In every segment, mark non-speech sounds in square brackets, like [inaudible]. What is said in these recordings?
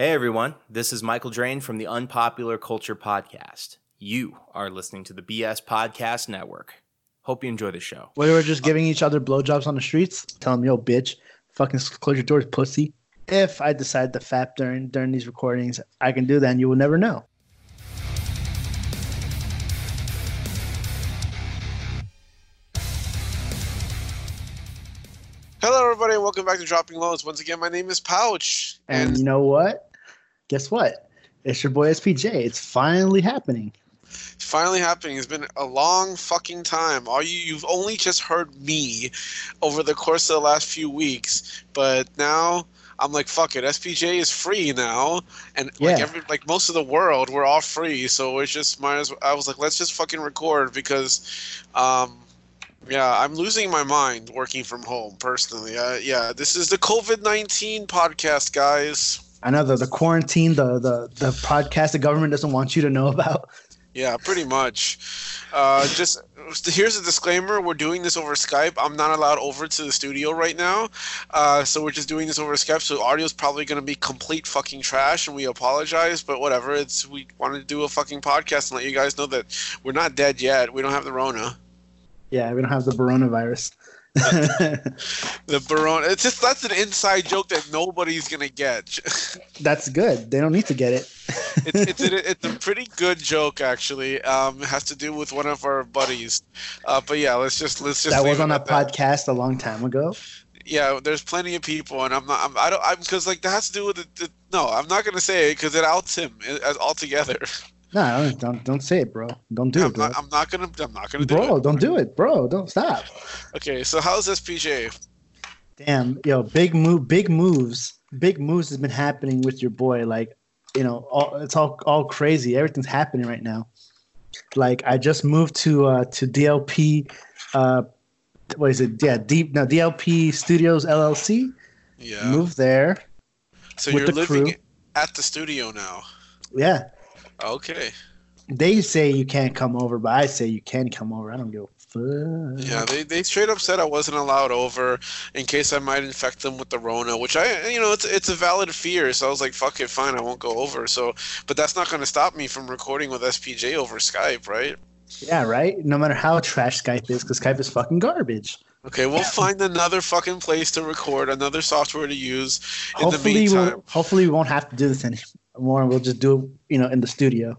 Hey everyone, this is Michael Drain from the Unpopular Culture Podcast. You are listening to the BS Podcast Network. Hope you enjoy the show. We were just giving each other blowjobs on the streets, telling them, yo, bitch, fucking close your doors, pussy. If I decide to fap during during these recordings, I can do that and you will never know. Hello, everybody, and welcome back to Dropping Loads. Once again, my name is Pouch, And you know what? Guess what? It's your boy SPJ. It's finally happening. it's finally happening. It's been a long fucking time. All you, you've only just heard me over the course of the last few weeks, but now I'm like, fuck it. SPJ is free now, and like every like most of the world, we're all free. So it's just might as. well, I was like, let's just fucking record because, um. Yeah, I'm losing my mind working from home personally. Uh, yeah, this is the COVID 19 podcast, guys. I know the, the quarantine, the, the the podcast the government doesn't want you to know about. Yeah, pretty much. Uh, just here's a disclaimer: we're doing this over Skype. I'm not allowed over to the studio right now, uh, so we're just doing this over Skype. So audio's probably going to be complete fucking trash, and we apologize. But whatever. It's we wanted to do a fucking podcast and let you guys know that we're not dead yet. We don't have the Rona. Yeah, we don't have the coronavirus. [laughs] The Barona. It's just that's an inside joke that nobody's gonna get. [laughs] That's good. They don't need to get it. it's, it's, a, it's a pretty good joke actually. Um, it has to do with one of our buddies. Uh, but yeah, let's just let's just that was on a at that. podcast a long time ago. yeah, there's plenty of people, and I'm not. I'm, I don't. I'm because like that has to do with the, it- no, I'm not gonna say it because it outs him uh, as altogether. [laughs] No, don't don't, say it, bro. Don't do I'm it, bro. not. I'm not gonna. I'm not gonna do it. bro, don't do it, bro. Don't stop. Okay, so how's SPJ? Damn, yo, big move, big moves, big moves has been happening with your boy. Like, you know, all, it's all all crazy. Everything's happening right now. Like, I just moved to uh to DLP, uh, what is it? Yeah, deep now DLP Studios LLC. Yeah. Moved there. so you're the living crew. at the studio now. Yeah, Okay. they say you can't come over, but I say you can come over. I don't give a fuck. Yeah, they, they straight up said I wasn't allowed over in case I might infect them with the Rona, which I you know it's it's a valid fear. So I was like, fuck it, fine, I won't go over. So, but that's not going to stop me from recording with SPJ over Skype, right? Yeah, right. No matter how trash Skype is, because Skype is fucking garbage. Okay, we'll find another fucking place to record, another software to use in the hopefully, meantime. we'll, hopefully we won't have to do this anymore. More and we'll just do it, you know, in the studio.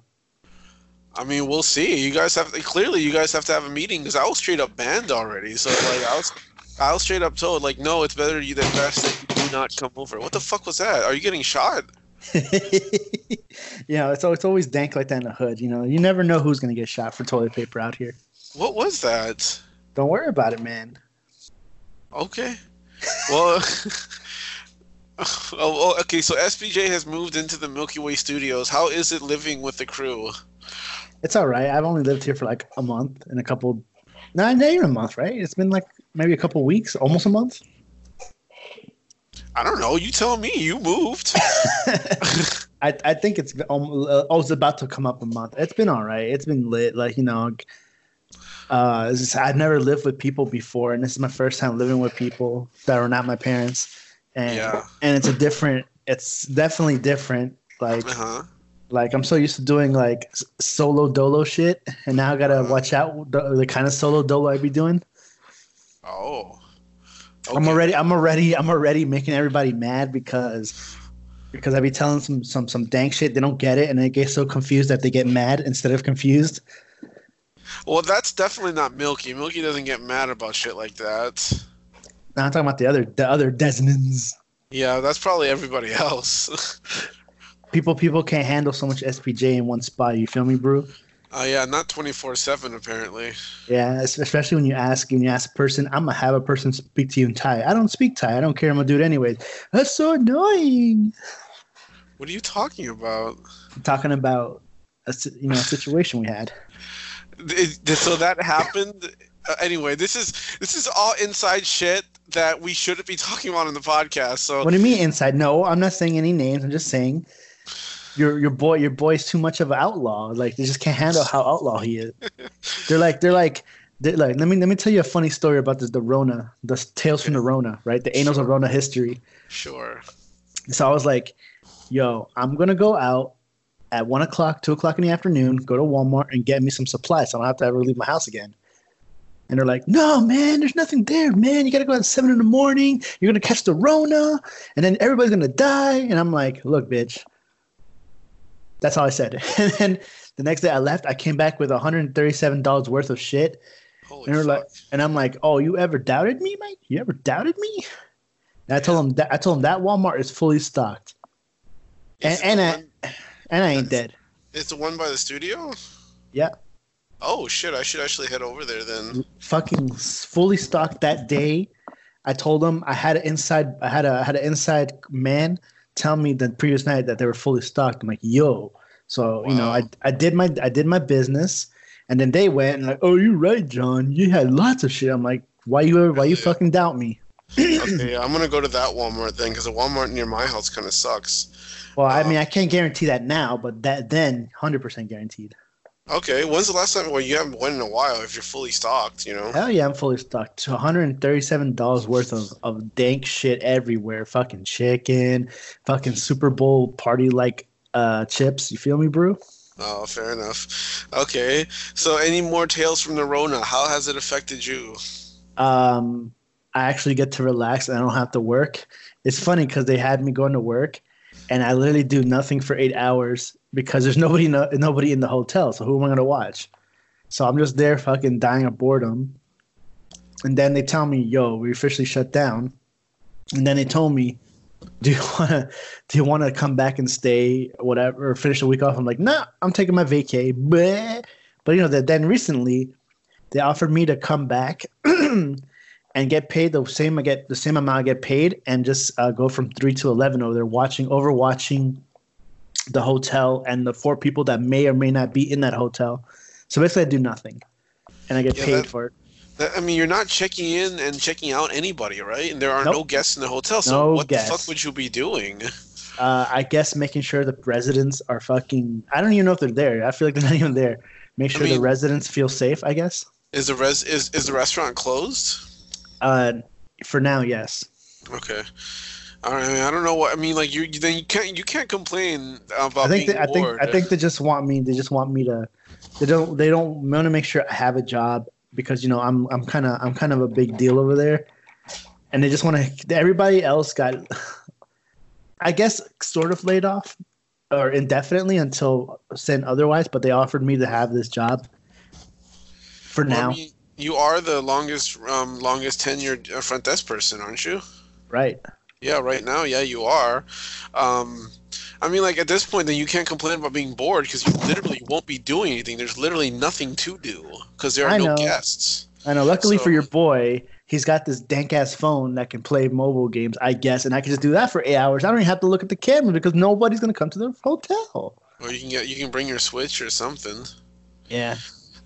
I mean, we'll see. You guys have clearly you guys have to have a meeting because I was straight up banned already. So like I was. I was straight up told, like, no, it's better you than best that you do not come over. What the fuck was that? Are you getting shot? [laughs] yeah, it's, it's always dank like that in the hood. You know, you never know who's gonna get shot for toilet paper out here. What was that? Don't worry about it, man. Okay. Well, [laughs] [laughs] oh, well, okay. So SPJ has moved into the Milky Way Studios. How is it living with the crew? It's all right. I've only lived here for like a month and a couple. Not, not even a month, right? It's been like maybe a couple weeks, almost a month. I don't know. You tell me. You moved. [laughs] [laughs] I, I think it's um, uh, oh, about to come up a month. It's been all right. It's been lit. Like you know, uh, just, I've never lived with people before, and this is my first time living with people that are not my parents. And Yeah. and it's a different. It's definitely different. Like Uh huh. like I'm so used to doing like solo dolo shit, and now I gotta Uh-huh. watch out the, the kind of solo dolo I be doing. Oh. I'm already I'm already I'm already making everybody mad because because I be telling some some some dank shit they don't get it and they get so confused that they get mad instead of confused. Well, that's definitely not Milky. Milky doesn't get mad about shit like that. Now I'm talking about the other the other Desmonds. Yeah, that's probably everybody else. [laughs] People people can't handle so much SPJ in one spot. You feel me, bro? Oh yeah, not twenty four seven apparently. Yeah, especially when you ask when you ask a person, I'm gonna have a person speak to you in Thai. I don't speak Thai. I don't care. I'm gonna do it anyways. That's so annoying. What are you talking about? I'm talking about a you know a situation we had. So that happened. Uh, anyway, this is this is all inside shit that we shouldn't be [laughs] talking about in the podcast. So What do you mean inside? No, I'm not saying any names. I'm just saying your your boy your boy's too much of an outlaw. Like they just can't handle how outlaw he is. [laughs] they're like they're like they're like let me let me tell you a funny story about this the Rona, the tales from the Rona, right? The annals of Rona history. sure. So I was like, yo, I'm gonna go out at one o'clock, two o'clock in the afternoon, go to Walmart and get me some supplies. So I don't have to ever leave my house again. And they're like, no, man, there's nothing there, man. You gotta go out at seven in the morning. You're gonna catch the Rona, and then everybody's gonna die. And I'm like, look, bitch. That's all I said. [laughs] And then the next day I left, I came back with $137 worth of shit. Holy And fuck. like, and I'm like, oh, you ever doubted me, Mike? You ever doubted me? And I told him that I told him that Walmart is fully stocked, and Is and I one- and I ain't dead. it's the one by the studio. Yeah. Oh shit! I should actually head over there then. Fucking fully stocked that day. I told them I had an inside I had a I had an inside man tell me the previous night that they were fully stocked. I'm like, yo. So you know, I I did my I did my business, and then they went and like, oh, you're right, John. You had lots of shit. I'm like, why you why you Yeah. fucking doubt me? okay, I'm gonna go to that Walmart then because the Walmart near my house kind of sucks. Well, I Um, mean, I can't guarantee that now, but that then, hundred percent guaranteed. Okay, when's the last time? Well, you haven't went in a while. If you're fully stocked, you know. Hell yeah, I'm fully stocked. One hundred and thirty-seven dollars worth of of dank shit everywhere. Fucking chicken, fucking Super Bowl party like uh chips. You feel me, bro? Oh, fair enough. Okay, so any more tales from the Rona? How has it affected you? Um, I actually get to relax and I don't have to work. It's funny because they had me going to work, and I literally do nothing for eight hours because there's [laughs] nobody no, nobody in the hotel. So who am I gonna watch? So I'm just there, fucking dying of boredom. And then they tell me, "Yo, we officially shut down." And then they told me, [laughs] "Do you wanna do you wanna come back and stay, whatever, or finish the week off?" I'm like, "Nah, I'm taking my vacay." Bleh. But you know that then recently, they offered me to come back [clears throat] and get paid the same. I get the same amount I get paid, and just uh, go from three to eleven over there, watching, overwatching the hotel and the four people that may or may not be in that hotel. So basically, I do nothing, and I get Yeah, paid that- for it. That, I mean, you're not checking in and checking out anybody, right? And there are Nope. no guests in the hotel. So No what the fuck would you be doing? [laughs] Uh, I guess making sure the residents are fucking. I don't even know if they're there. I feel like they're [laughs] not even there. Make sure the mean- residents feel safe. I guess. Is the res is is the restaurant closed? Uh, for now, yes. Okay. I, mean, I don't know what I mean. Like you, then you can't you can't complain about I think they, I think. I think they just want me. They just want me to. They don't. They don't want to make sure I have a job because you know I'm I'm kind of I'm kind of a big deal over there, and they just want to. Everybody else got, [sighs] I guess, sort of laid off, or indefinitely until sent otherwise. But they offered me to have this job. For Well, I now, mean, you are the longest um longest tenured uh, front desk person, aren't you? right? Yeah, right now, yeah, you are. Um, I mean, like at this point, then you can't complain about being bored because you literally won't be doing anything. There's literally nothing to do because there are I no know. guests. I know. Luckily for your boy, he's got this dank ass phone that can play mobile games. I guess, and I can just do that for eight hours. I don't even have to look at the camera because nobody's gonna come to the hotel. Or you can get you can bring your Switch or something. Yeah.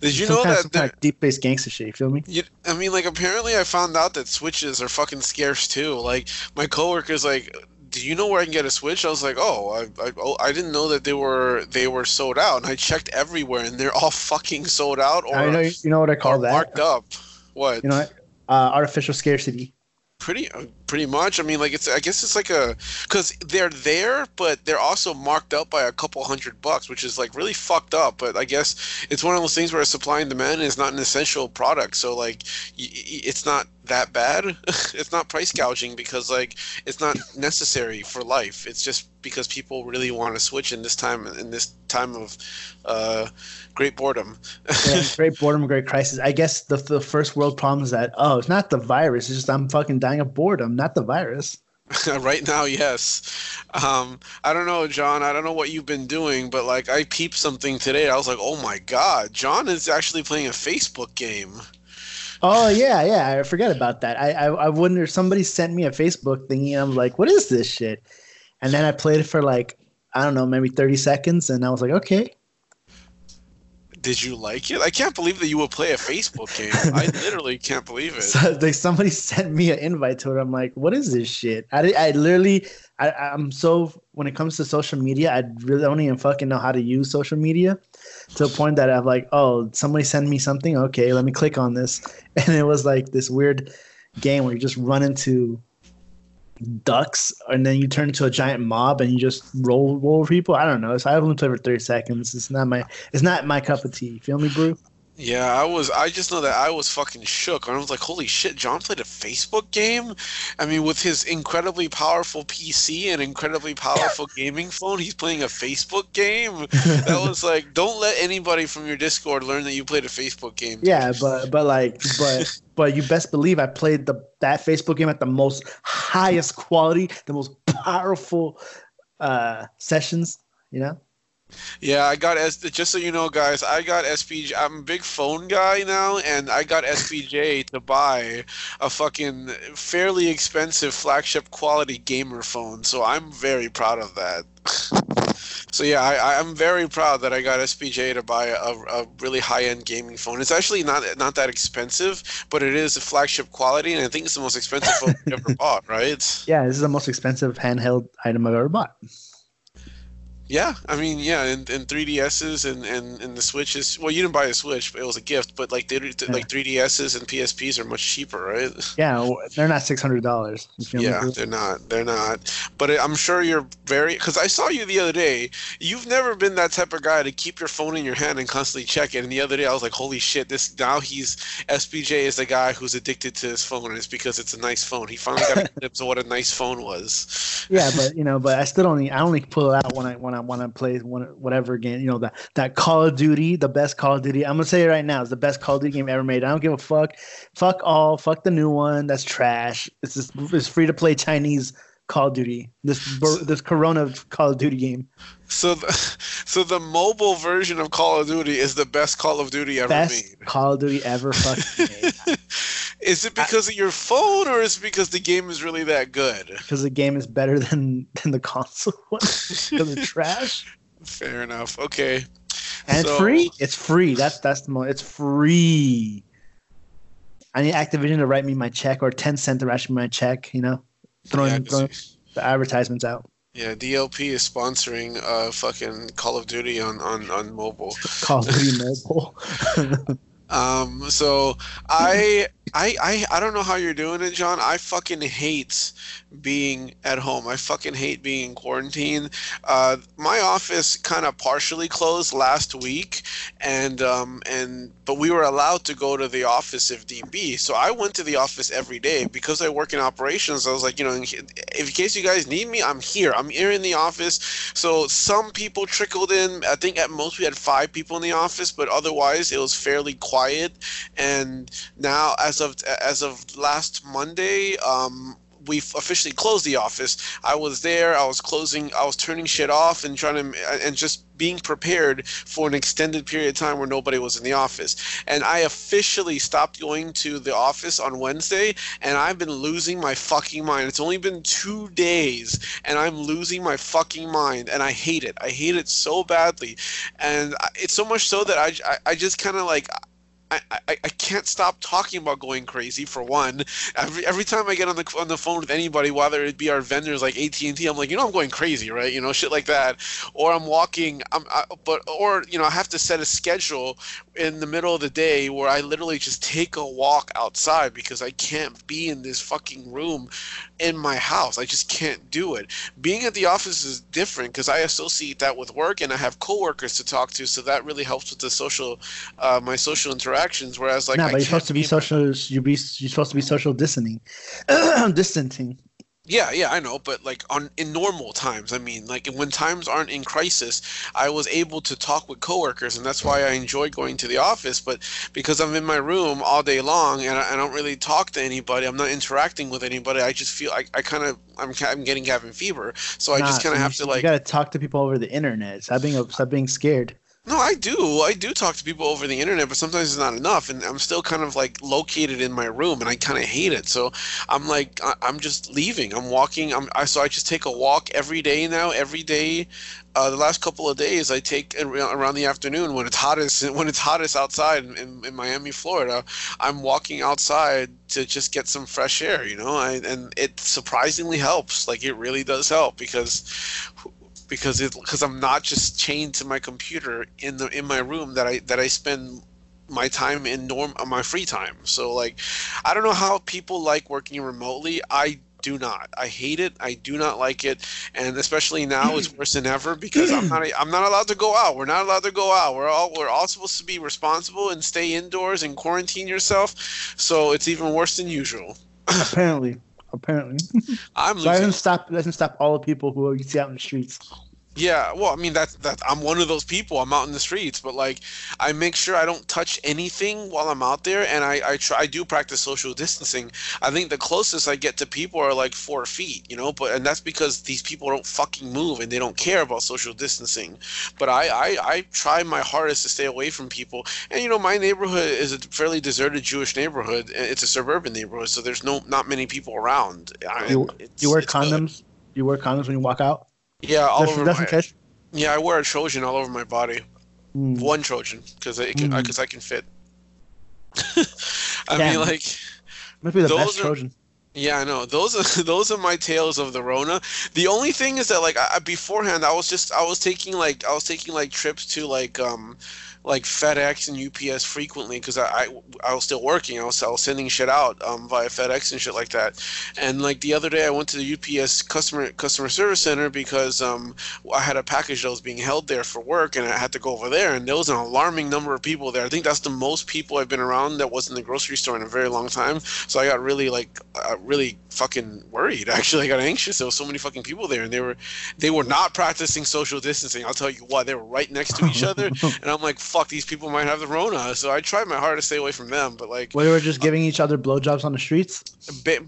Did you know that? some kind of deep based gangster shit? You feel me? You, I mean, like apparently, I found out that switches are fucking scarce too. Like my coworker's like, "Do you know where I can get a switch?" I was like, "Oh, I, I, oh, I didn't know that they were they were sold out." And I checked everywhere, and they're all [laughs] fucking sold out or, I know. You know what I call that? marked up. What? You know what? Uh, artificial scarcity. pretty uh, pretty much. I mean, like it's I guess it's like a because they're there, but they're also marked up by a couple hundred bucks, which is like really fucked up. But I guess it's one of those things where supply and demand is not an essential product, so like it's not that bad. [laughs] it's not price gouging because like it's not necessary for life. It's just because people really want to switch in this time in this time of uh, great boredom. Yeah, [laughs] great boredom, great crisis. I guess the the first world problem is that oh, it's not the virus. It's just I'm fucking dying of boredom, not the virus. [laughs] right now, yes. Um, I don't know, John. I don't know what you've been doing, but like I peeped something today. I was like, oh my god, John is actually playing a Facebook game. Oh yeah, yeah. I forget about that. I I, I wonder. Somebody sent me a Facebook thingy, and I'm like, what is this shit? And then I played it for like I don't know, maybe 30 seconds, and I was like, okay. Did you like it? I can't believe that you would play a Facebook game. I [laughs] literally can't believe it. So they somebody [laughs] sent me an invite to it. I'm like, what is this shit? I, I literally, I, I'm so when it comes to social media, I really don't even fucking know how to use social media to a point that I'm like, oh, somebody send me something. Okay, let me click on this, [laughs] and it was like this weird game where you just run into ducks, and then you turn into a giant mob and you just roll roll over people. I don't know. So I only played for thirty seconds. It's not my it's not my cup of tea. Feel me, bro? Yeah, I was. I just know that I was fucking shook. I was like, "Holy shit!" John played a Facebook game. I mean, with his incredibly powerful PC and incredibly powerful [laughs] gaming phone, he's playing a Facebook game. [laughs] that was like, don't let anybody from your Discord learn that you played a Facebook game. Yeah, but but like, but [laughs] but you best believe I played the that Facebook game at the most highest quality, the most powerful uh sessions. You know. Yeah, I got S. Just so you know, guys, I got SPJ. I'm a big phone guy now, and I got SPJ to buy a fucking fairly expensive flagship quality gamer phone. So I'm very proud of that. [laughs] so yeah, I, I'm very proud that I got SPJ to buy a, a really high-end gaming phone. It's actually not not that expensive, but it is a flagship quality, and I think it's the most expensive phone I've ever [laughs] bought. Right? Yeah, this is the most expensive handheld item I've ever bought. Yeah, I mean, yeah, and, and 3DSs and, and, and the Switches. Well, you didn't buy a Switch, but it was a gift. But like they yeah. like 3DSs and PSPs are much cheaper, right? Yeah, they're not six hundred dollars. Yeah, they're not. They're not. But I'm sure you're very because I saw you the other day. You've never been that type of guy to keep your phone in your hand and constantly check it. And the other day I was like, holy shit! This now he's SPJ is the guy who's addicted to his phone, and it's because it's a nice phone. He finally got a [laughs] glimpse of what a nice phone was. Yeah, but you know, but I still only I only pull it out when I when I want to play one, whatever game, you know, that that Call of Duty, the best Call of Duty. I'm gonna say it right now, it's the best Call of Duty game ever made. I don't give a fuck. Fuck all. Fuck the new one. That's trash. It's just, it's free to play Chinese Call of Duty. This this Corona Call of Duty game. So, the, so the mobile version of Call of Duty is the best Call of Duty ever best made. Call of Duty ever [laughs] fucking made. is it because I, of your phone, or is it because the game is really that good? Because the game is better than than the console [laughs] one. because of trash. Fair enough. Okay. And so, it's free. It's free. That's that's the most. It's free. I need Activision to write me my check or Tencent to write me my check. You know, throwing, yeah, throwing the advertisements out. Yeah, DLP is sponsoring uh fucking Call of Duty on on on mobile. Call of Duty [laughs] mobile. [laughs] um. So I I, I I don't know how you're doing it, John. I fucking hate being at home. I fucking hate being in quarantine. Uh, my office kind of partially closed last week, and um, and but we were allowed to go to the office if need be. So I went to the office every day because I work in operations. I was like, you know, in, in case you guys need me, I'm here. I'm here in the office. So some people trickled in. I think at most we had five people in the office, but otherwise it was fairly quiet. And now as of as of last Monday, um, we officially closed the office. I was there. I was closing. I was turning shit off and trying to and just being prepared for an extended period of time where nobody was in the office. And I officially stopped going to the office on Wednesday, and I've been losing my fucking mind. It's only been two days, and I'm losing my fucking mind, and I hate it. I hate it so badly, and it's so much so that I I, I just kind of like I, I, I can't stop talking about going crazy for one. Every every time I get on the on the phone with anybody, whether it be our vendors like AT and T, I'm like, you know, I'm going crazy, right? You know, shit like that. Or I'm walking, I'm, I, but or you know, I have to set a schedule in the middle of the day where I literally just take a walk outside because I can't be in this fucking room in my house. I just can't do it. Being at the office is different because I associate that with work and I have coworkers to talk to, so that really helps with the social, uh, my social interactions. Whereas like, no, but you're supposed to be social. You be you're supposed to be social distancing, [clears throat] distancing. Yeah, yeah, I know, but like on in normal times, I mean, like when times aren't in crisis, I was able to talk with coworkers, and that's why I enjoy going to the office. But because I'm in my room all day long and I, I don't really talk to anybody, I'm not interacting with anybody. I just feel I, I kind of I'm I'm getting cabin fever, so I just kind of have to like. You got to talk to people over the internet. Stop being stop being scared. No, I do. I do talk to people over the internet, but sometimes it's not enough, and I'm still kind of like located in my room, and I kind of hate it. So I'm like, I'm just leaving. I'm walking. I'm I so I just take a walk every day now. Every day, uh, the last couple of days, I take around the afternoon when it's hottest [laughs] when it's hottest outside in, in Miami, Florida. I'm walking outside to just get some fresh air, you know, I, and it surprisingly helps. Like it really does help because because it because I'm not just chained to my computer in the in my room that I that I spend my time in norm on my free time. So like I don't know how people like working remotely. I do not. I hate it. I do not like it, and especially now it's [clears throat] worse than ever because I'm not. I'm not allowed to go out. We're not allowed to go out. We're all. We're all supposed to be responsible and stay indoors and quarantine yourself. So it's even worse than usual. apparently, apparently. [laughs] I'm So that losing. doesn't stop. Doesn't stop all the people who you see out in the streets. Yeah, well, I mean that's that I'm one of those people. I'm out in the streets, but like I make sure I don't touch anything while I'm out there, and I I try I do practice social distancing. I think the closest I get to people are like four feet, you know, but and that's because these people don't fucking move and they don't care about social distancing. But I I, I try my hardest to stay away from people, and you know my neighborhood is a fairly deserted Jewish neighborhood. It's a suburban neighborhood, so there's no not many people around. I- You, you wear it's good. condoms. You wear condoms when you walk out. Yeah, all over my, case. yeah, I wear a Trojan all over my body. Mm. One Trojan because I can Mm. I can fit. [laughs] I Damn. mean, like, Must be the Those best are- Trojan. yeah, I know those are [laughs] those are my tales of the Rona. The only thing is that like I- beforehand, I was just I was taking like I was taking like trips to like um like FedEx and UPS frequently because I, I I was still working. I was I was sending shit out um via FedEx and shit like that. And like the other day, I went to the UPS customer customer service center because um I had a package that was being held there for work, and I had to go over there. And there was an alarming number of people there. I think that's the most people I've been around that was in the grocery store in a very long time. So I got really like uh, really fucking worried. [laughs] Actually, I got anxious. There was so many fucking people there, and they were they were not practicing social distancing. I'll tell you what, they were right next to each other, [laughs] and I'm like, fuck, these people might have the Rona. So I tried my hardest to stay away from them, but like We were just giving each other blowjobs on the streets. a bit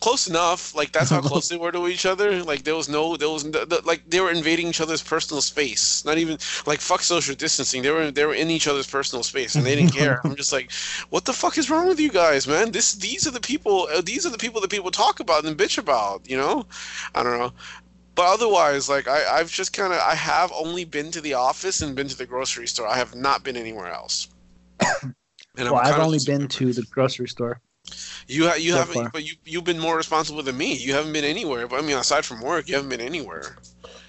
close enough. Like that's how [laughs] close they were to each other. Like there was no there was no, the- like they were invading each other's personal space. Not even like fuck social distancing. They were they were in each other's personal space and they didn't [laughs] care. I'm just like what the fuck is wrong with you guys man? This these are the people uh, these are the people that people talk about and bitch about you know? I don't know but otherwise like I, i've just kind of i have only been to the office and been to the grocery store i have not been anywhere else [coughs] and Well, I've only been to the grocery store. you ha- you so haven't, far. but you you've been more responsible than me. You haven't been anywhere. But I mean, aside from work, you haven't been anywhere.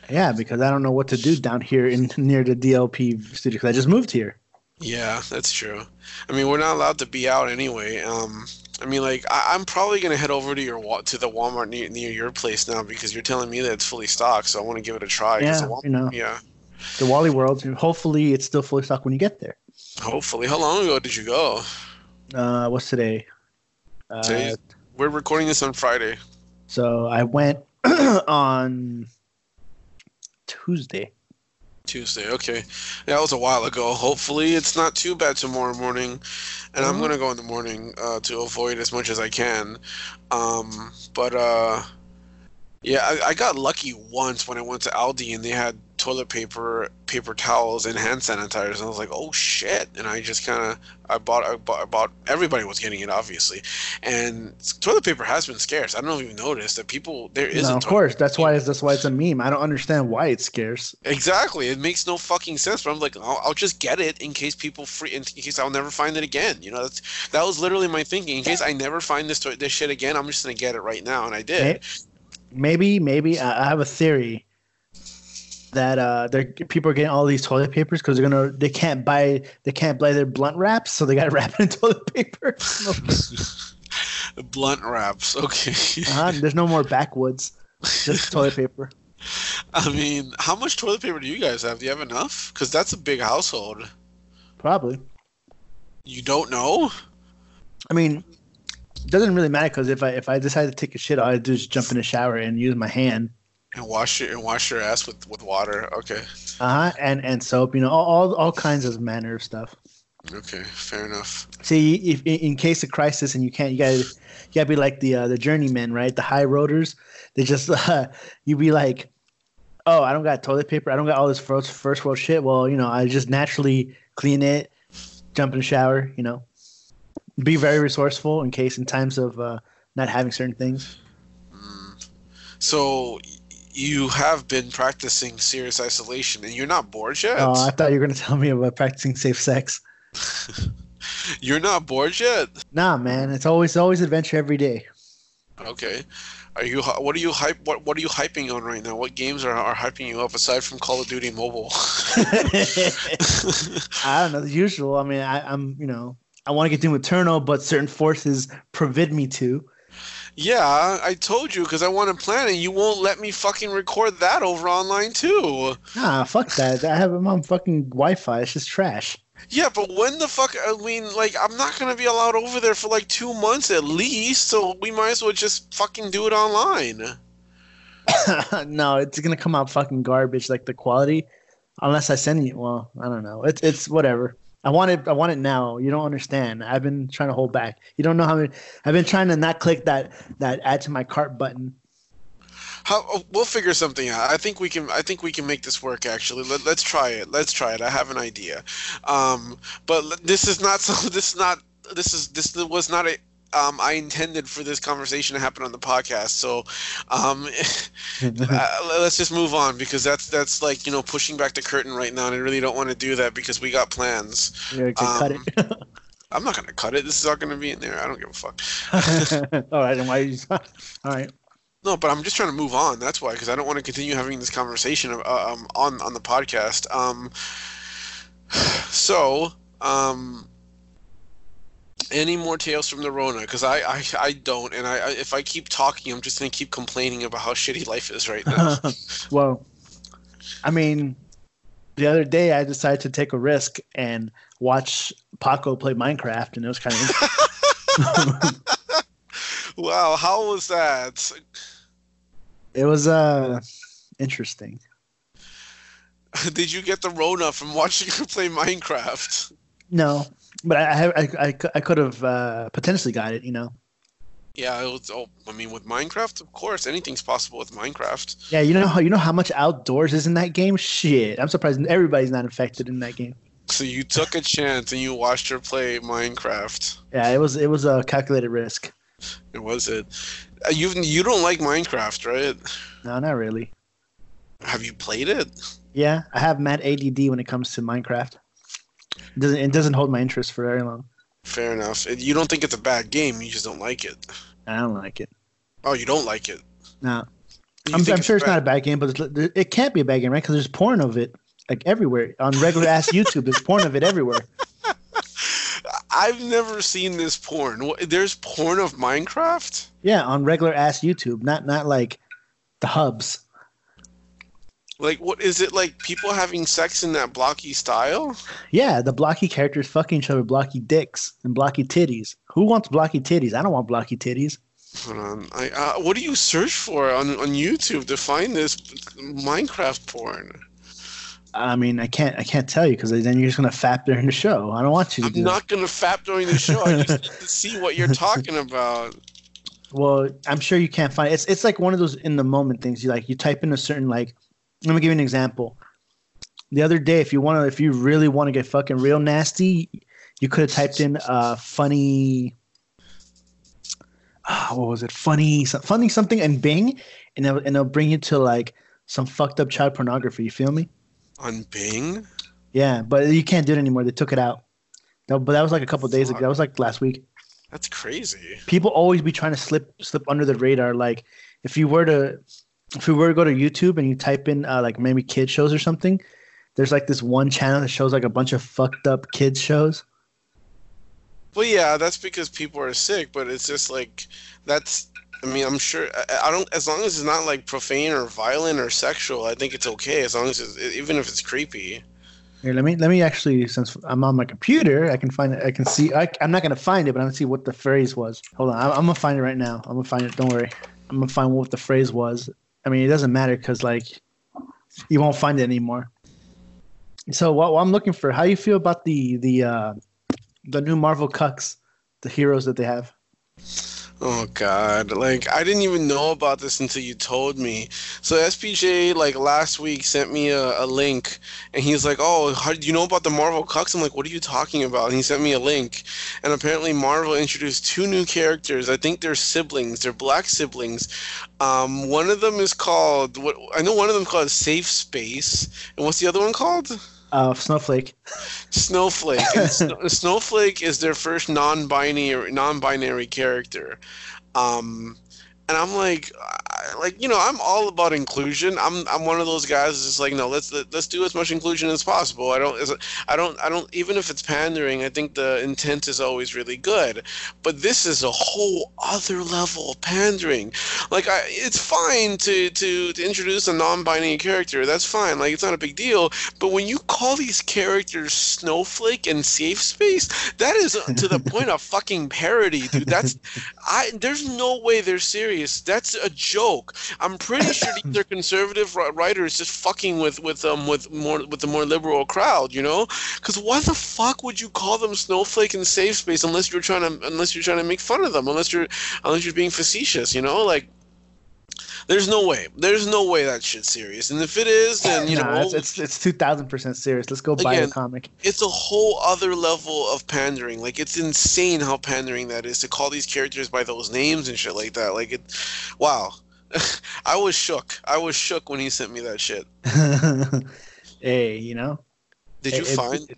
Yeah, because I don't know what to do down here in near the DLP studio. Because I just moved here. Yeah, that's true. I mean, we're not allowed to be out anyway. Um, I mean, like I, I'm probably gonna head over to your to the Walmart near, near your place now because you're telling me that it's fully stocked. So I want to give it a try. Yeah, the Wal- you know. yeah. The Wally World. and Hopefully, it's still fully stocked when you get there. Hopefully, how long ago did you go? Uh, what's today? Uh, Today's- We're recording this on Friday. so I went [clears throat] on Tuesday. Tuesday. Okay, yeah, that was a while ago. Hopefully, it's not too bad tomorrow morning, and I'm Mhm. gonna go in the morning uh, to avoid as much as I can. Um, but uh, yeah, I, I got lucky once when I went to Aldi and they had toilet paper, paper towels, and hand sanitizers, and I was like, oh shit! And I just kind of I bought, I bought I bought everybody was getting it obviously, and toilet paper has been scarce. I don't know if you've noticed that people there is No, of course. That's why. It's, that's why it's a meme. I don't understand why it's scarce. Exactly. It makes no fucking sense. But I'm like, I'll, I'll just get it in case people free, in case I'll never find it again. You know, that's that was literally my thinking. In case I never find this to- this shit again, I'm just gonna get it right now, and I did. Maybe, maybe I I have a theory that uh, they're people are getting all these toilet papers because they're gonna they can't buy they can't buy their blunt wraps, so they got to [laughs] wrap it in toilet paper. [laughs] Blunt wraps. Okay. uh-huh. There's no more backwoods, just toilet paper. [laughs] I mean, how much toilet paper do you guys have? Do you have enough? Because that's a big household. Probably. You don't know? I mean, it doesn't really matter because if I if I decide to take a shit, all I do is jump in the shower and use my hand. And wash your and wash your ass with with water. Okay. Uh huh. And and soap. You know, all, all all kinds of manner of stuff. Okay. Fair enough. See, if in, case of crisis and you can't, you gotta you gotta be like the uh, the journeymen, right? The high roaders. They just [laughs] uh, you be like, oh, I don't got toilet paper. I don't got all this first first world shit. Well, you know, I just naturally clean it, jump in the shower. You know, be very resourceful in case in times of uh, not having certain things. Mm. So you have been practicing serious isolation, and you're not bored yet. Oh, I thought you were gonna tell me about practicing safe sex. [laughs] You're not bored yet. Nah, man, it's always always adventure every day. Okay. Are you? What are you hype? What What are you hyping on right now? What games are, are hyping you up aside from Call of Duty Mobile? [laughs] [laughs] I don't know the usual. I mean, I, I'm you know I want to get Doom Eternal, but certain forces forbid me to. Yeah, I told you because I want to plan it. You won't let me fucking record that over online too. Nah, fuck that. I have them on fucking Wi-Fi. It's just trash. Yeah, but when the fuck? I mean, like, I'm not gonna be allowed over there for like two months at least, so we might as well just fucking do it online. [coughs] no, it's gonna come out fucking garbage. Like the quality, unless I send you. Well, I don't know. It's it's whatever. I want it. I want it now. You don't understand. I've been trying to hold back. You don't know how many. I've been trying to not click that that add to my cart button. How oh, we'll figure something out. I think we can. I think we can make this work. Actually, Let, let's try it. Let's try it. I have an idea. Um, but this is not. [laughs] So this is not. This is this was not a um, I intended for this conversation to happen on the podcast. So um, [laughs] uh, let's just move on because that's that's like you know pushing back the curtain right now, and I really don't want to do that because we got plans. Yeah, um, cut it. [laughs] I'm not gonna cut it. This is all gonna be in there. I don't give a fuck. [laughs] all right, then why? You, all right. No, but I'm just trying to move on. That's why, because I don't want to continue having this conversation uh, um, on on the podcast. Um, [sighs] so, um, any more tales from the Rona? Because I, I, I don't, and I, I, if I keep talking, I'm just gonna keep complaining about how shitty life is right now. [laughs] well, I mean, the other day I decided to take a risk and watch Paco play Minecraft, and it was kind of. [laughs] wow, how was that? It was uh interesting. [laughs] Did you get the Rona from watching her play Minecraft? No, but I I I, I could have uh, potentially got it. You know. Yeah, it was. Oh, I mean, with Minecraft, of course, anything's possible with Minecraft. Yeah, you know how you know how much outdoors is in that game. Shit, I'm surprised everybody's not infected in that game. So you took a chance and you watched her play Minecraft. Yeah, it was it was a calculated risk. It was it. Uh, you you don't like Minecraft, right? No, not really. Have you played it? Yeah, I have mad ADD when it comes to Minecraft. It doesn't it doesn't hold my interest for very long. Fair enough. You don't think it's a bad game. You just don't like it. I don't like it. Oh, you don't like it? No. I'm, I'm sure it's bad? not a bad game, but it can't be a bad game, right? Because there's porn of it like everywhere on regular ass [laughs] YouTube. There's porn of it everywhere. [laughs] I've never seen this porn. There's porn of Minecraft. Yeah, on regular ass YouTube, not not like the hubs. Like, what is it like? People having sex in that blocky style? Yeah, the blocky characters fucking each other, blocky dicks and blocky titties. Who wants blocky titties? I don't want blocky titties. Hold on. I, uh, what do you search for on on YouTube to find this Minecraft porn? I mean, I can't, I can't tell you because then you're just gonna fap during the show. I don't want you to. I'm not that. gonna fap during the show. I just [laughs] need to see what you're talking about. Well, I'm sure you can't find it. It's it's like one of those in the moment things. You like you type in a certain like let me give you an example. The other day, if you want to, if you really want to get fucking real nasty, you could have typed in uh, funny. Uh, what was it? Funny, funny something, and Bing, and it'll, and it'll bring you to like some fucked up child pornography. You feel me? On Bing. Yeah, but you can't do it anymore. They took it out. No, but that was like a couple days ago. That was like last week. That's crazy. People always be trying to slip slip under the radar. Like if you were to if we were to go to YouTube and you type in uh, like maybe kid shows or something, there's like this one channel that shows like a bunch of fucked up kids shows. Well, yeah, that's because people are sick, but it's just like that's. I mean, I'm sure. I, I don't. As long as it's not like profane or violent or sexual, I think it's okay. As long as it's, even if it's creepy. Here, let me let me actually, since I'm on my computer, I can find it. I can see. I, am not gonna find it, but I'm gonna see what the phrase was. Hold on, I'm, I'm gonna find it right now. I'm gonna find it. Don't worry. I'm gonna find what the phrase was, I mean, it doesn't matter because like you won't find it anymore. So what, what, I'm looking for, how do you feel about the the uh, the new Marvel cucks, the heroes that they have? Oh God! Like I didn't even know about this until you told me. So SPJ like last week sent me a, a link, and he's like, "Oh, how do you know about the Marvel Cucks?" I'm like, "What are you talking about?" And he sent me a link, and apparently Marvel introduced two new characters. I think they're siblings. They're black siblings. Um, one of them is called what I know. One of them called Safe Space, and what's the other one called? Uh, Snowflake. Snowflake. [laughs] Snowflake is their first non-binary non-binary character. Um, and I'm like, like you know, I'm all about inclusion. I'm I'm one of those guys that's just like, no, let's let, let's do as much inclusion as possible. I don't I don't I don't even if it's pandering, I think the intent is always really good. But this is a whole other level of pandering. Like I, it's fine to to to introduce a non-binary character. That's fine. Like it's not a big deal. But when you call these characters Snowflake and Safe Space, that is to the [laughs] point of fucking parody, dude. That's I. There's no way they're serious. That's a joke. I'm pretty sure these are conservative writers just fucking with with um with more with the more liberal crowd, you know? Because why the fuck would you call them Snowflake and Safe Space unless you're trying to unless you're trying to make fun of them, unless you're unless you're being facetious, you know? Like there's no way. There's no way that shit's serious. And if it is, then you know it's it's, it's two thousand percent serious. Let's go buy Again, the comic. it's a whole other level of pandering. Like it's insane how pandering that is to call these characters by those names and shit like that. Like it, wow. [laughs] I was shook. I was shook when he sent me that shit. [laughs] hey, you know. Did you it- it- find?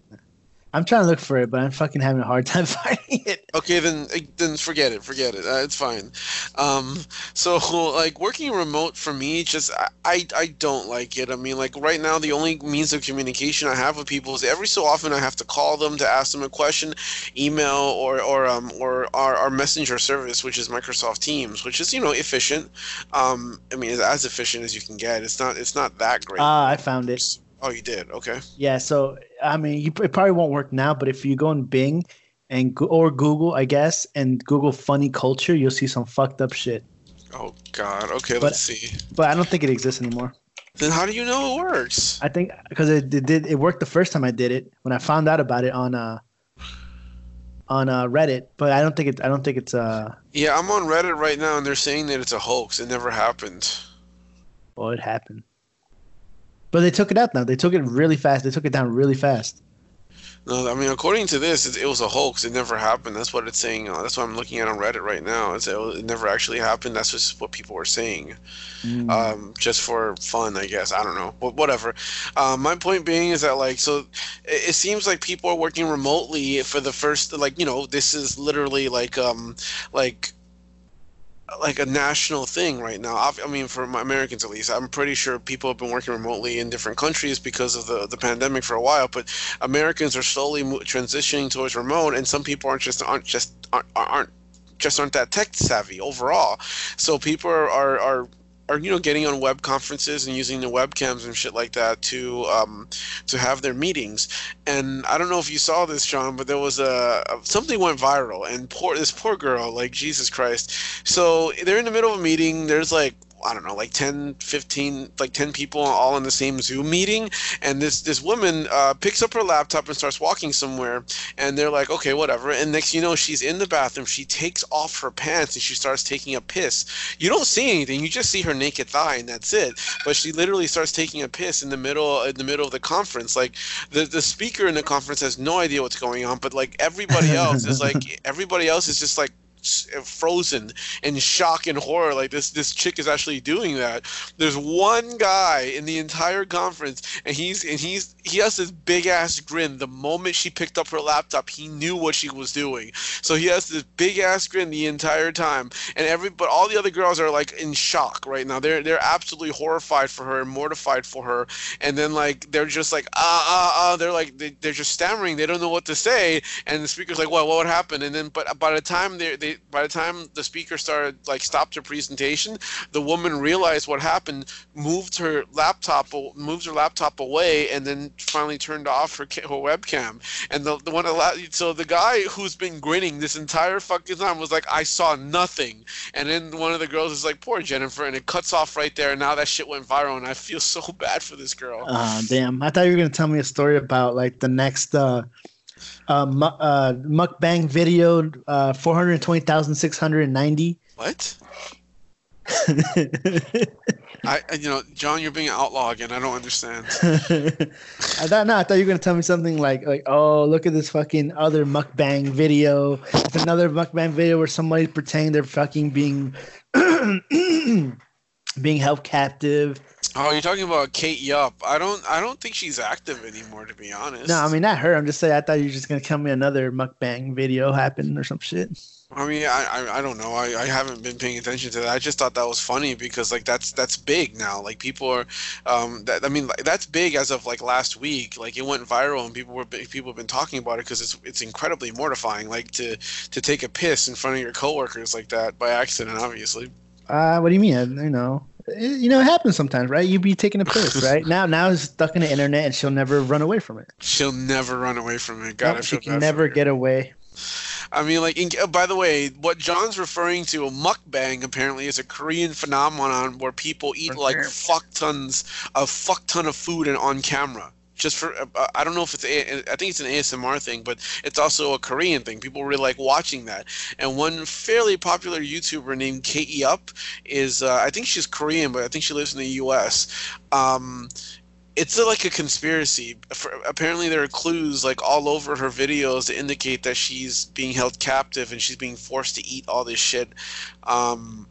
I'm trying to look for it, but I'm fucking having a hard [laughs] time finding it. Okay, then eh, then forget it. Forget it. Uh, it's fine. Um, so [laughs] like working remote for me, just I, I I don't like it. I mean, like right now, the only means of communication I have with people is every so often I have to call them to ask them a question, email or or um or our, our messenger service, which is Microsoft Teams, which is you know efficient. Um, I mean, it's as efficient as you can get. It's not it's not that great. Ah, I found it. Oh, you did. Okay. Yeah, so I mean, you, it probably won't work now, but if you go in Bing and or Google, I guess, and Google funny culture, you'll see some fucked up shit. Oh God. Okay. But- let's see. But I don't think it exists anymore. Then how do you know it works? I think because it, it did it worked the first time I did it when I found out about it on uh on uh Reddit, but I don't think it I don't think it's uh Yeah, I'm on Reddit right now, and they're saying that it's a hoax. It never happened. well it happened. But they took it out now. They took it really fast. They took it down really fast. No, I mean, according to this, it, it was a hoax. It never happened. That's what it's saying. Uh, that's what I'm looking at on Reddit right now. It's, it never actually happened. That's just what people were saying, Mm. um, just for fun, I guess. I don't know, but whatever. Um, my point being is that like, so it, it seems like people are working remotely for the first, like, you know, this is literally like, um, like like a national thing right now. I mean, for Americans at least, I'm pretty sure people have been working remotely in different countries because of the, the pandemic for a while. But Americans are slowly transitioning towards remote, and some people aren't just aren't just aren't, aren't just aren't that tech savvy overall. So people are are, are are you know getting on web conferences and using the webcams and shit like that to um, to have their meetings. And I don't know if you saw this, John, but there was a something went viral, and poor this poor girl, like Jesus Christ. So they're in the middle of a meeting. There's like I don't know, like 10, 15, like 10 people all in the same Zoom meeting. And this, this woman uh, picks up her laptop and starts walking somewhere. And they're like, okay, whatever. And next you know, she's in the bathroom. She takes off her pants and she starts taking a piss. You don't see anything. You just see her naked thigh and that's it. But she literally starts taking a piss in the middle, in the middle of the conference. Like the, the speaker in the conference has no idea what's going on. But like everybody [laughs] else is like, everybody else is just like, frozen in shock and horror like this this chick is actually doing that. There's one guy in the entire conference and he's and he's he has this big ass grin the moment she picked up her laptop he knew what she was doing. So he has this big ass grin the entire time and every but all the other girls are like in shock right now. They're they're absolutely horrified for her and mortified for her and then like they're just like ah ah ah they're like they, they're just stammering. They don't know what to say and the speaker's like well what would happen and then but by the time they they by the time the speaker started like stopped her presentation the woman realized what happened moved her laptop moved her laptop away and then finally turned off her, her webcam. And the, the one allow- so the guy who's been grinning this entire fucking time was like i saw nothing. And then one of the girls is like poor jennifer and it cuts off right there and now that shit went viral and i feel so [laughs] bad for this girl. Uh, damn. I thought you were gonna tell me a story about like the next uh uh, mu- uh mukbang video uh 420,690. what [laughs] I, I you know john you're being an outlaw again i don't understand [laughs] I thought no, I thought you were gonna tell me something like like oh look at this fucking other mukbang video. It's another mukbang video where somebody's pretending they're fucking being [clears throat] being held captive Oh, you're talking about Kate Yup. I don't I don't think she's active anymore to be honest. No, I mean not her. I'm just saying. I thought you were just gonna tell me another mukbang video happened or some shit. I mean, I, I, I don't know. I, I haven't been paying attention to that. I just thought that was funny because like that's that's big now. Like people are, um, that I mean like, that's big as of like last week. Like it went viral and people were people have been talking about it because it's it's incredibly mortifying. Like to to take a piss in front of your coworkers like that by accident, obviously. Uh, what do you mean? You know, it, you know, it happens sometimes, right? You'd be taking a piss, [laughs] right? now, now it's stuck in the internet, and she'll never run away from it. She'll never run away from it. God, Nope, I she can never get away. I mean, like, in, uh, by the way, what John's referring to, a mukbang, apparently is a Korean phenomenon where people eat like fuck tons, a fuck ton of food and on camera. Just for, uh, I don't know if it's, a, I think it's an ASMR thing, but it's also a Korean thing. People really like watching that. And one fairly popular YouTuber named Kate Yup is, uh, I think she's Korean, but I think she lives in the U.S. Um, it's like a conspiracy. For, apparently, there are clues like all over her videos to indicate that she's being held captive and she's being forced to eat all this shit. Um,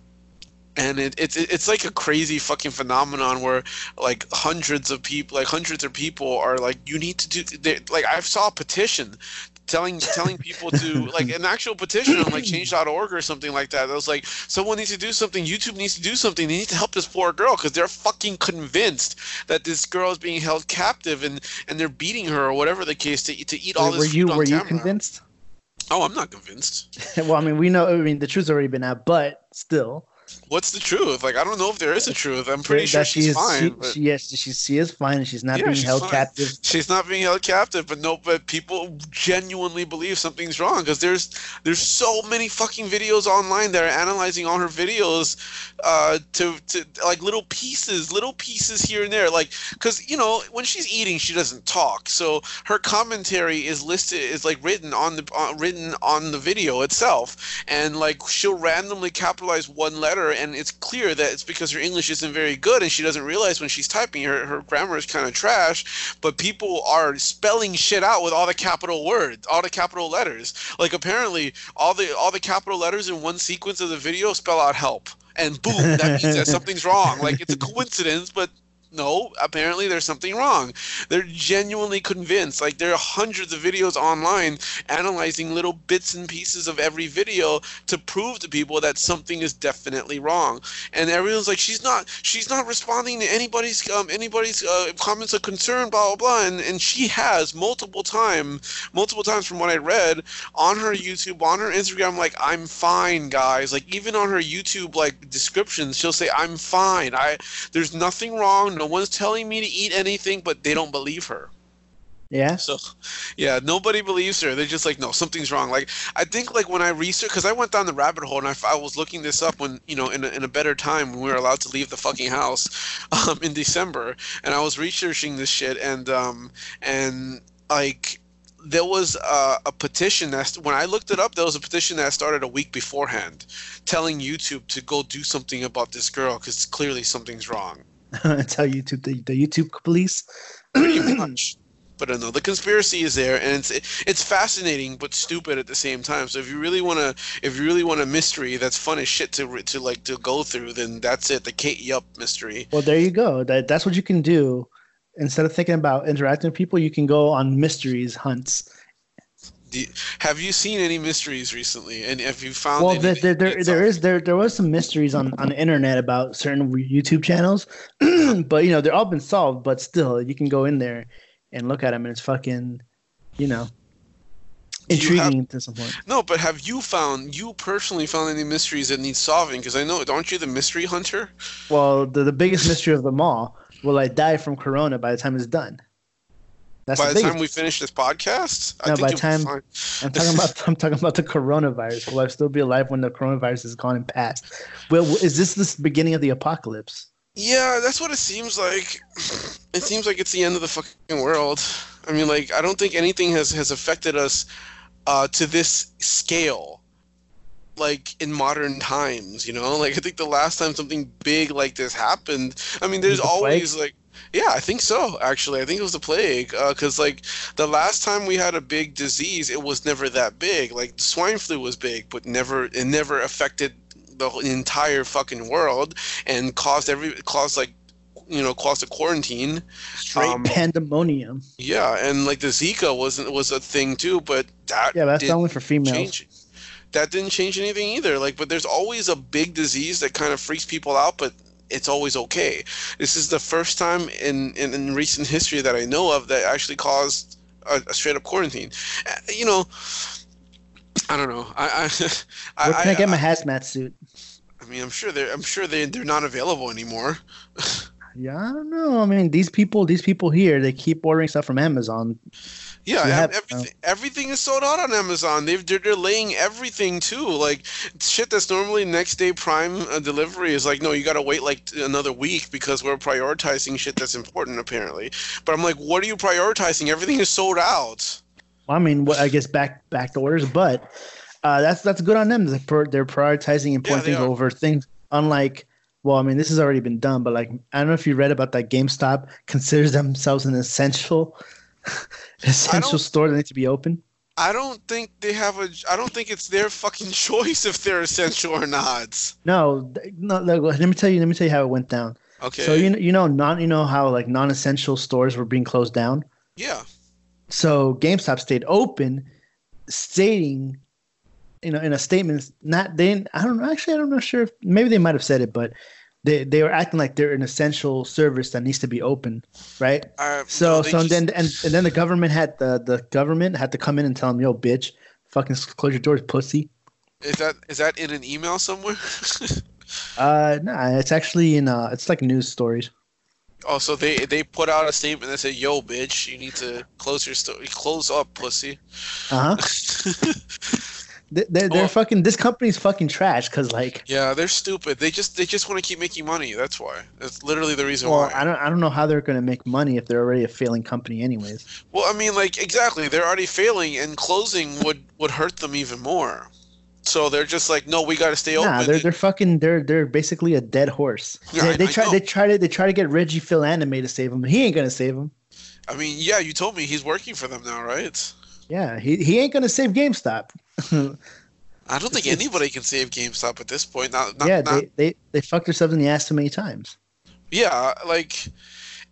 and it, it's it's like a crazy fucking phenomenon where like hundreds of people, like hundreds of people, are like, you need to do. they- Like I saw a petition telling telling people to [laughs] like an actual petition on like change.org or something like that. That was like someone needs to do something. YouTube needs to do something. They need to help this poor girl because they're fucking convinced that this girl is being held captive and and they're beating her or whatever the case to to eat all were this. you food on were you convinced? Oh, I'm not convinced. [laughs] well, I mean, we know. I mean, the truth's already been out, but still, What's the truth? Like I don't know if there is a truth. I'm pretty that sure she she's is. fine. She, but- she, yes, she, she is fine, and she's not Yeah, being she's held fine. captive. she's not being held captive but no but people genuinely believe something's wrong because there's there's so many fucking videos online that are analyzing all her videos uh to to like little pieces little pieces here and there like because you know when she's eating she doesn't talk so her commentary is listed is like written on the uh, written on the video itself and like she'll randomly capitalize one letter and it's clear that it's because her english isn't very good and she doesn't realize when she's typing her, her grammar is kind of trash but people are spelling shit out with all the capital words all the capital letters. Like apparently all the all the capital letters in one sequence of the video spell out help and boom that means that something's wrong. Like it's a coincidence but no, apparently there's something wrong. They're genuinely convinced. Like there are hundreds of videos online analyzing little bits and pieces of every video to prove to people that something is definitely wrong. And everyone's like, she's not, she's not responding to anybody's, um, anybody's uh, comments of concern, blah blah blah. And and she has multiple time, multiple times from what I read on her YouTube, on her Instagram, like I'm fine, guys. Like even on her YouTube like descriptions, she'll say I'm fine. I there's nothing wrong. No one's telling me to eat anything, but they don't believe her. Yeah. So, yeah, nobody believes her. They're just like, no, something's wrong. Like, I think like when I researched, because I went down the rabbit hole and I was looking this up when you know in a, in a better time when we were allowed to leave the fucking house, [laughs] um, in December, and I was researching this shit and um and like there was a, a petition that when I looked it up, there was a petition that started a week beforehand, telling YouTube to go do something about this girl because clearly something's wrong. [laughs] Tell YouTube the, the YouTube police. pretty much. [clears throat] But uh, I know the conspiracy is there, and it's it's fascinating but stupid at the same time. So if you really want to, if you really want a mystery that's fun as shit to to like to go through, then that's it. The Kate Yup mystery. Well, there you go. That that's what you can do. Instead of thinking about interacting with people, you can go on mysteries hunts. Do, have you seen any mysteries recently? And have you found? Well, any there, there, you there, can there there was some mysteries on on the internet about certain YouTube channels, [clears throat] but you know they're all been solved. But still, you can go in there and look at them, and it's fucking, you know, you have- intriguing to some point. No, but have you found you personally found any mysteries that need solving? Because I know, aren't you the mystery hunter? Well, the the biggest mystery of them all: will I die from corona by the time it's done? That's By the the time we finish this podcast, No, I by think you'll be time-. I'm talking about [laughs] I'm talking about the coronavirus. Will I still be alive when the coronavirus is gone and past? Well, is this the beginning of the apocalypse? Yeah, that's what it seems like. It seems like it's the end of the fucking world. I mean, like, I don't think anything has has affected us uh, to this scale, like in modern times. You know, like I think the last time something big like this happened. I mean, there's the always like. Yeah, I think so. Actually, I think it was the plague. Because like the last time we had a big disease, it was never that big. Like swine flu was big, but never it never affected the entire fucking world and caused every caused like you know caused a quarantine. Straight Um, pandemonium. Yeah, and like the Zika wasn't was a thing too, but that Yeah, that's only for females. change. That didn't change anything either. Like, but there's always a big disease that kind of freaks people out, but it's always okay. This is the first time in in, in recent history that I know of that actually caused a, a straight up quarantine. Uh, You know, I don't know. I I [laughs] Where can I, get my hazmat suit? I mean, I'm sure they're I'm sure they they're not available anymore. [laughs] Yeah, I don't know. I mean, these people, these people here, they keep ordering stuff from Amazon. Yeah, have- everything, everything is sold out on Amazon. They've they're delaying everything too. Like shit that's normally next day Prime uh, delivery is like, no, you gotta wait like another week because we're prioritizing shit that's important apparently. But I'm like, what are you prioritizing? Everything is sold out. Well, I mean, what I guess back back to orders, but uh, that's that's good on them. They're, prioritizing important they things are. over things. Unlike, well, I mean, this has already been done, but like, I don't know if you read about that. GameStop considers themselves an essential [laughs] essential store that needs to be open. I don't think they have a. I don't think it's their fucking [laughs] choice if they're essential or not. No, no. Let me tell you. Let me tell you how it went down. Okay. So you know, you know, non, you know how like non-essential stores were being closed down. yeah. So GameStop stayed open, stating, you know, in a statement, not they. didn't- I don't. Actually, I don't know. Sure, if, maybe they might have said it, but they they were acting like they're an essential service that needs to be open, right? Uh, So no, so and then and, and then the government had the the government had to come in and tell them, yo, bitch, fucking close your doors, pussy. is that is that in an email somewhere? [laughs] Uh, nah, it's actually in uh, it's like news stories. Oh, so they they put out a statement that said, "Yo, bitch, you need to close your store, close up, pussy." Uh huh. [laughs] [laughs] They, they're, they're Oh. fucking. This company's fucking trash because like. yeah, they're stupid. They just they just want to keep making money. That's why. That's literally the reason Well, why. I don't. I don't know how they're going to make money if they're already a failing company, anyways. well, I mean, like exactly, they're already failing, and closing would would hurt them even more. So they're just like, no, we got to stay Nah, open. they're they're fucking. They're they're basically a dead horse. [laughs] Yeah, they I- they try they try to they try to get Reggie Fils-Aimé to save him. He ain't gonna save him. I mean, yeah, you told me he's working for them now, right? Yeah, he he ain't gonna save GameStop. [laughs] I don't think anybody can save GameStop at this point. Not, not, yeah, not they, they they fucked themselves in the ass too many times. Yeah, like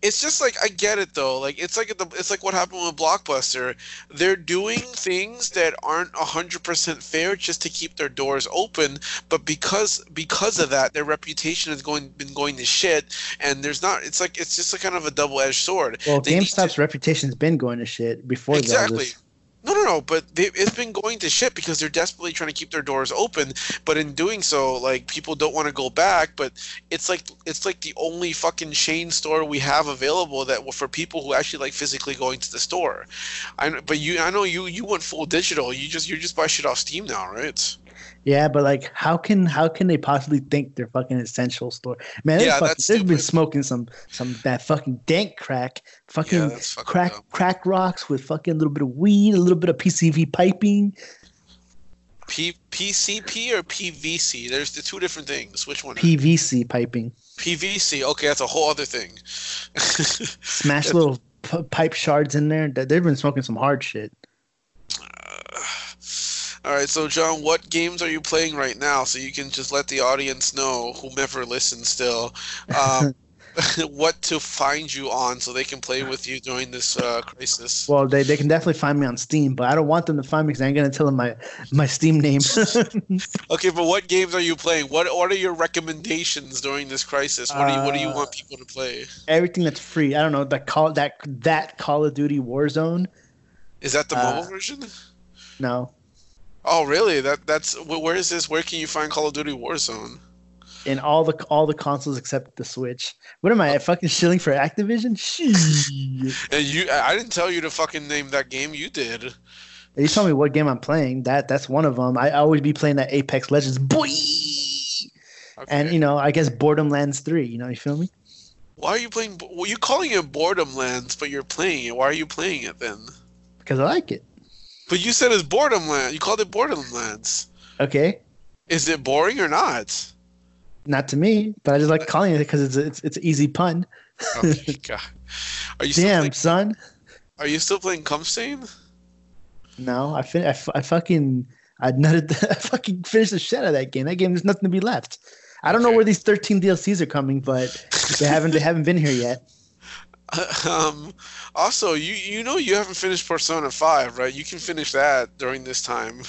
it's just like I get it though. Like it's like the it's like what happened with Blockbuster. They're doing things that aren't hundred percent fair just to keep their doors open, but because because of that, their reputation has going been going to shit. And there's not. It's like it's just a kind of a double edged sword. Well, They GameStop's reputation's been going to shit before Exactly. this. No, no, no. But they, it's been going to shit because they're desperately trying to keep their doors open. But in doing so, like people don't want to go back. But it's like it's like the only fucking chain store we have available that for people who actually like physically going to the store. I but you, I know you you went full digital. You just you just buy shit off Steam now, right? Yeah, but like, how can how can they possibly think they're fucking essential store? Man, they've Yeah, fucking, they've been smoking some some that fucking dank crack, fucking Yeah, fucking crack dumb. crack rocks with fucking a little bit of weed, a little bit of PCV piping. P PCP or PVC? There's the two different things. Which one? PVC piping. PVC. Okay, that's a whole other thing. [laughs] Smash little p- pipe shards in there. They- They've been smoking some hard shit. Ah, All right, so John, what games are you playing right now? So you can just let the audience know, whomever listens still, um, [laughs] [laughs] what to find you on, so they can play with you during this uh, crisis. Well, they, they can definitely find me on Steam, but I don't want them to find me because I ain't gonna tell them my my Steam name. [laughs] Okay, but what games are you playing? What What are your recommendations during this crisis? What do you What do you Uh, want people to play? Everything that's free. I don't know that call that that Call of Duty Warzone. Is that the uh, mobile version? No, Oh, really? That That's where is this? Where can you find Call of Duty Warzone? in all the all the consoles except the Switch. What am I oh. [laughs] fucking shilling for Activision? And you, I didn't tell you to fucking name that game. You did. You tell me what game I'm playing. That that's one of them. I, I always be playing that Apex Legends, boy. Okay. And you know, I guess Boredom Lands three. You know, you feel me? Why are you playing? Well, you calling it Boredom Lands, but you're playing it. Why are you playing it then? Because I like it. But you said it's Boredom Land. You called it Boredom Lands. Okay, Is it boring or not? not to me, but I just like calling it because it's it's it's an easy pun. Oh okay, [laughs] God. Are you still Damn, playing, son. Are you still playing Cumstain? No, I fin- I, f- I fucking I nutted the, [laughs] I fucking finished the shit out of that game. That game there's nothing to be left. I don't know where these 13 DLCs are coming, but they haven't they haven't been here yet. [laughs] Um, also, you you know you haven't finished Persona Five, right? You can finish that during this time.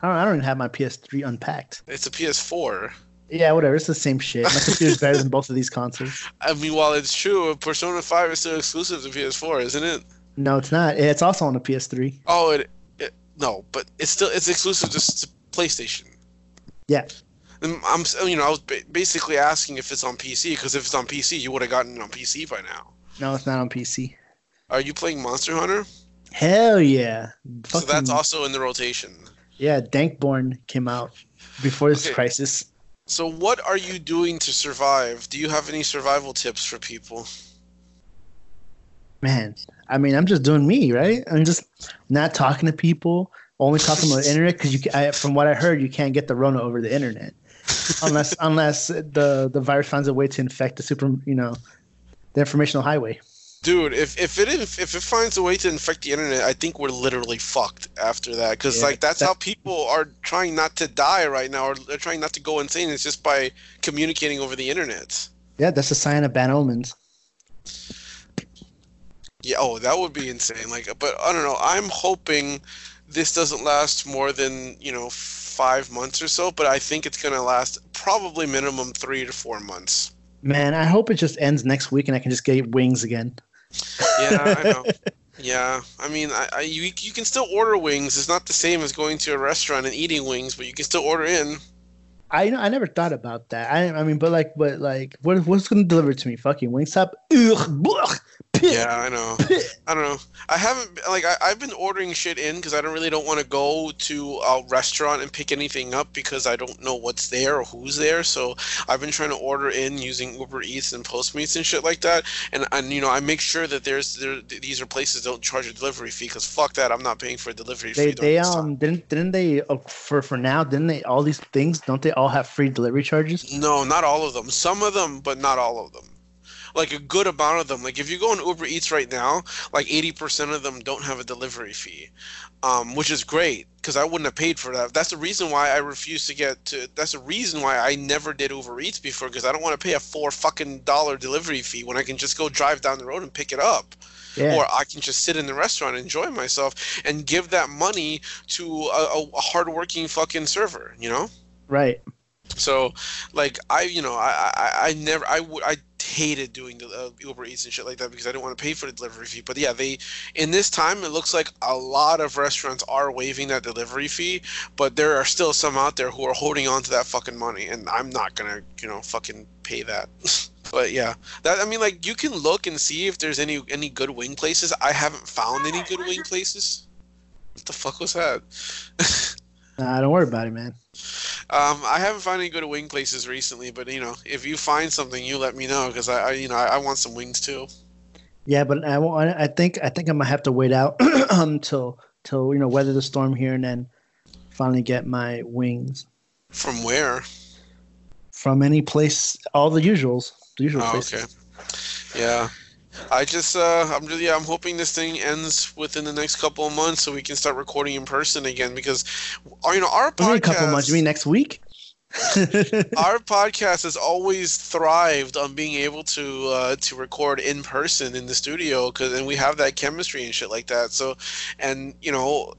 I don't, I don't even have my PS3 unpacked. It's a PS4. Yeah, whatever. It's the same shit. My computer's better than both of these consoles. [laughs] I mean, while it's true, Persona Five is still exclusive to PS4, isn't it? No, it's not. It's also on the PS3. Oh, it, it no, but it's still it's exclusive to, to PlayStation. Yeah. And I'm you know I was basically asking if it's on PC because if it's on PC, you would have gotten it on PC by now. No, it's not on PC. Are you playing Monster Hunter? Hell yeah. So that's also in the rotation. Yeah, Dankborn came out before this Okay. crisis. So what are you doing to survive? Do you have any survival tips for people? Man, I mean, I'm just doing me, right? I'm just not talking to people, only talking on the [laughs] internet because you. I, from what I heard, you can't get the Rona over the internet, unless unless the the virus finds a way to infect the super, you know, the informational highway. Dude, if if it if it finds a way to infect the internet, I think we're literally fucked after that. Because Yeah, like that's that- how people are trying not to die right now, or they're trying not to go insane. It's just by communicating over the internet. Yeah, that's a sign of bad omens. Yeah. Oh, that would be insane. Like, but I don't know. I'm hoping this doesn't last more than you know five months or so. But I think it's gonna last probably minimum three to four months. Man, I hope it just ends next week and I can just get wings again. Yeah, I know. [laughs] Yeah, I mean, I, I you you can still order wings. It's not the same as going to a restaurant and eating wings, but you can still order in. I know I never thought about that. I I mean, but like, but like, what what's gonna deliver to me? Fucking Wingstop? Ugh, blech, pit, Yeah, I know. pit. I don't know. I haven't like I, I've been ordering shit in because I don't really don't want to go to a restaurant and pick anything up because I don't know what's there or who's there. So I've been trying to order in using Uber Eats and Postmates and shit like that. And and you know I make sure that there's there these are places that don't charge a delivery fee because fuck that I'm not paying for a delivery They fee. they um didn't didn't they uh, for for now didn't they all these things don't they all have free delivery charges? No, not all of them. Some of them, but not all of them. Like a good amount of them. Like if you go on Uber Eats right now, like 80% of them don't have a delivery fee, um, which is great because I wouldn't have paid for that. That's the reason why I refuse to get to. That's the reason why I never did Uber Eats before because I don't want to pay a four fucking dollar delivery fee when I can just go drive down the road and pick it up Yeah, or I can just sit in the restaurant and enjoy myself and give that money to a, a, hardworking fucking server, you know? right. So, like I, you know, I, I, I never, I would, I hated doing the uh, Uber Eats and shit like that because I didn't want to pay for the delivery fee. But yeah, they, in this time, it looks like a lot of restaurants are waiving that delivery fee, but there are still some out there who are holding on to that fucking money, and I'm not gonna, you know, fucking pay that. [laughs] but yeah, that I mean, like you can look and see if there's any any good wing places. I haven't found any good wing places. What the fuck was that? [laughs] Nah, don't worry about it, man. Um, I haven't found any good wing places recently, but you know, if you find something, you let me know because I, I, you know, I, I want some wings too. Yeah, but I I think I think I might have to wait out [clears throat] until till you know weather the storm here and then finally get my wings From where? from any place, all the usuals, the usual Oh, places. okay. Yeah. I just, uh, I'm just, yeah, I'm hoping this thing ends within the next couple of months so we can start recording in person again because, uh, you know, our Only a couple podcast, months. You mean next week? [laughs] our [laughs] podcast has always thrived on being able to uh, to record in person in the studio because and we have that chemistry and shit like that. So, and you know,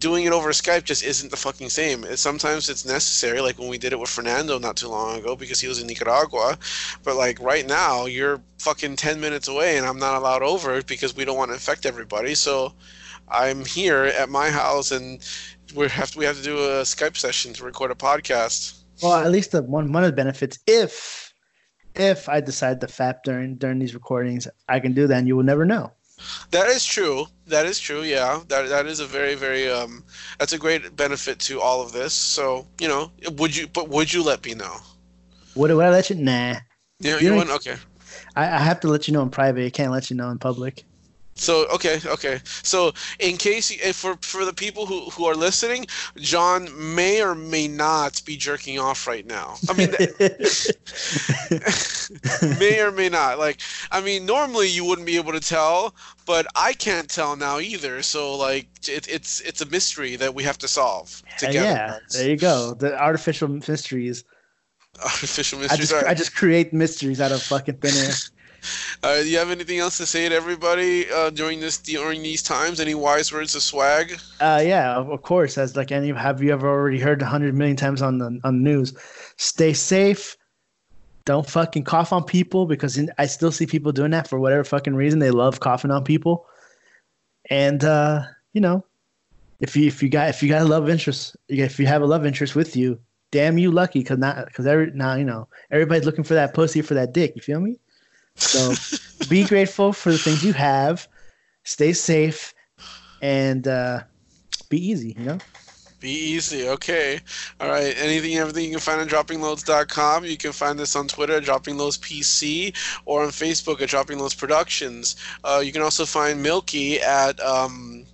doing it over Skype just isn't the fucking same. It, sometimes it's necessary, like when we did it with Fernando not too long ago because he was in Nicaragua. But like right now, you're fucking ten minutes away, and I'm not allowed over because we don't want to infect everybody. So. I'm here at my house, and we have to, we have to do a Skype session to record a podcast. well, at least the one one of the benefits, if if I decide to fap during during these recordings, I can do that, and you will never know. That is true. That is true. Yeah, that that is a very very um. That's a great benefit to all of this. So you know, would you? But would you let me know? Would, would I let you? Nah. You know, You you okay. I, I have to let you know in private. I can't let you know in public. So okay, okay. So in case if for for the people who who are listening, John may or may not be jerking off right now. I mean, [laughs] [laughs] may or may not. Like, I mean, normally you wouldn't be able to tell, but I can't tell now either. So like, it, it's it's a mystery that we have to solve Uh, together. yeah, there you go. The artificial mysteries [laughs] Artificial I mysteries. just All right. I just create mysteries out of fucking thin air. [laughs] Uh, do you have anything else to say to everybody uh, during this during these times? Any wise words of swag? Uh, yeah, of course. As like any, have you ever already heard hundred million times on the on the news? Stay safe. Don't fucking cough on people because I still see people doing that for whatever fucking reason. They love coughing on people, and uh, you know, if you if you got if you got a love interest, if you have a love interest with you, damn you lucky because not because every now you know everybody's looking for that pussy for that dick. You feel me? So be [laughs] grateful for the things you have. Stay safe, and uh, be easy. You know. Be easy, okay. All right. Anything, everything you can find on droppingloads.com. You can find this on Twitter at droppingloadspc or on Facebook at droppingloads productions. Uh, you can also find Milky at, um,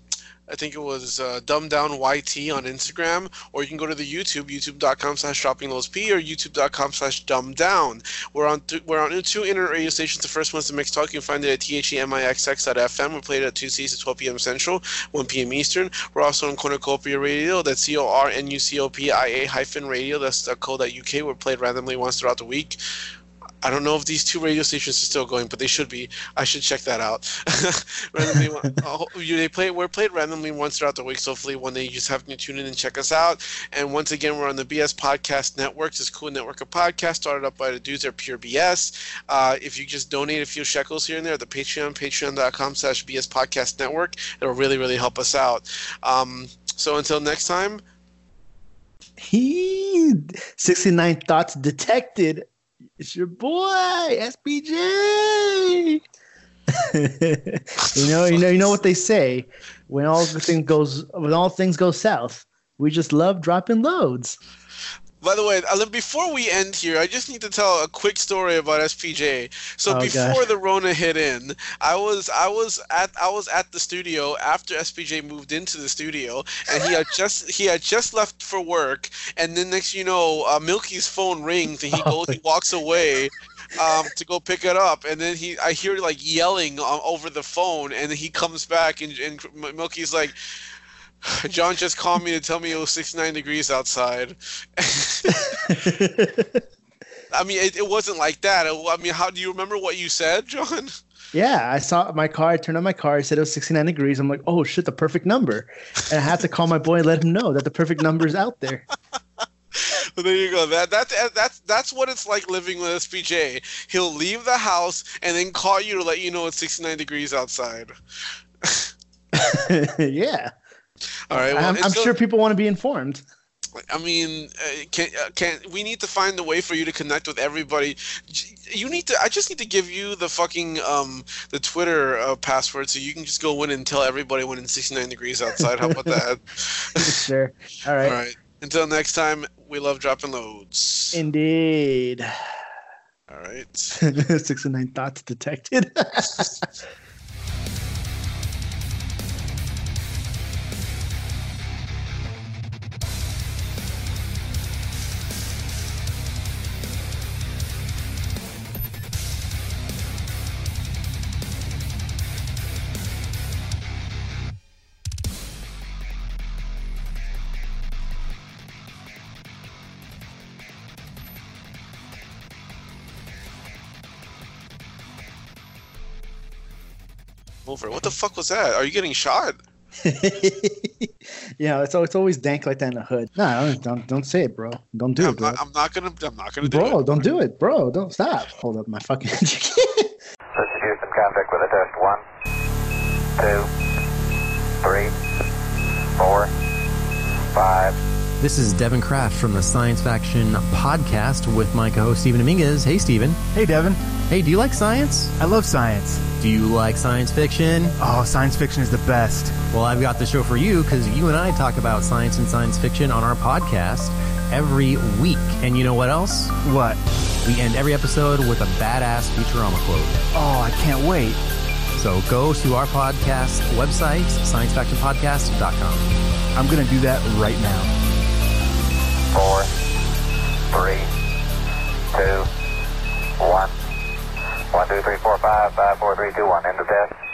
I think it was uh, Dumb Down YT on Instagram, or you can go to the YouTube, youtube.com slash droppingloadsp or youtube.com slash dumbed down. We're on th- we're on two internet radio stations. The first one's the Mix Talk. You can find it at themixx.fm. We play it at Tuesdays at 12 p.m. Central, 1 p.m. Eastern. We're also on Cornucopia Radio. That's C O R N U C O P I A hyphen radio. That's the UK. We're played randomly once throughout the week. I don't know if these two radio stations are still going, but they should be. I should check that out. [laughs] randomly, [laughs] uh, they play. We're played randomly once throughout the week. So hopefully one day you just have to tune in and check us out. And once again, we're on the BS Podcast Network. This cool network of podcasts started up by the dudes at Pure BS. Uh, if you just donate a few shekels here and there, the Patreon, patreon.com slash BS Podcast Network, it'll really, really help us out. Um, so until next time, He 69 thoughts detected. It's your boy, SPJ. [laughs] you know, you know, you know what they say. When all the thing goes when all things go south, we just love dropping loads. By the way, before we end here, I just need to tell a quick story about SPJ. So Oh, before gosh. the Rona hit in, I was I was at I was at the studio after SPJ moved into the studio, and he had just he had just left for work, and then next you know, uh, Milky's phone rings, and he Oh, goes he [laughs] walks away. Um, to go pick it up, and then he, I hear like yelling uh, over the phone, and then he comes back, and, and Milky's like, [laughs] John just called me to tell me it was 69 degrees outside. [laughs] I mean, it, it wasn't like that. I mean, how do you remember what you said, John? yeah, I saw my car. I turned on my car. It said it was 69 degrees. I'm like, oh shit, the perfect number. And I had to call my boy and let him know that the perfect number is out there. [laughs] Well, there you go. That that that's that's what it's like living with SPJ. He'll leave the house and then call you to let you know it's 69 degrees outside. yeah, All right. Well, I'm, I'm so- sure people want to be informed. I mean, uh, can uh, can we need to find a way for you to connect with everybody? You need to. I just need to give you the fucking um the Twitter uh, password so you can just go in and tell everybody when it's 69 degrees outside. How about that? [laughs] sure. All right. All right. Until next time, we love dropping loads. Indeed. All right. [laughs] 69 thoughts detected. [laughs] Over. What the fuck was that? Are you getting shot? [laughs] yeah, it's, it's always dank like that in the hood. No, don't, don't don't say it, bro. Don't do I'm it, bro. not, I'm not gonna. I'm not gonna do Bro, it. don't do it, bro. Don't stop. Hold up, my fucking. This is Houston, contact with a test. One, two, three, four, five. This is Devin Kraft from the Science Faction podcast with my co-host Stephen Dominguez. Hey, Stephen. Hey, Devin. Hey, do you like science? I love science. Do you like science fiction? Oh, science fiction is the best. Well, I've got the show for you because you and I talk about science and science fiction on our podcast every week. And you know what else? What? We end every episode with a badass Futurama quote. Oh, I can't wait. So go to our podcast website, sciencefactionpodcast.com. I'm going to do that right now. Four, three, two, one. One, two, three, four, five, five, four, three, two, one. End of test.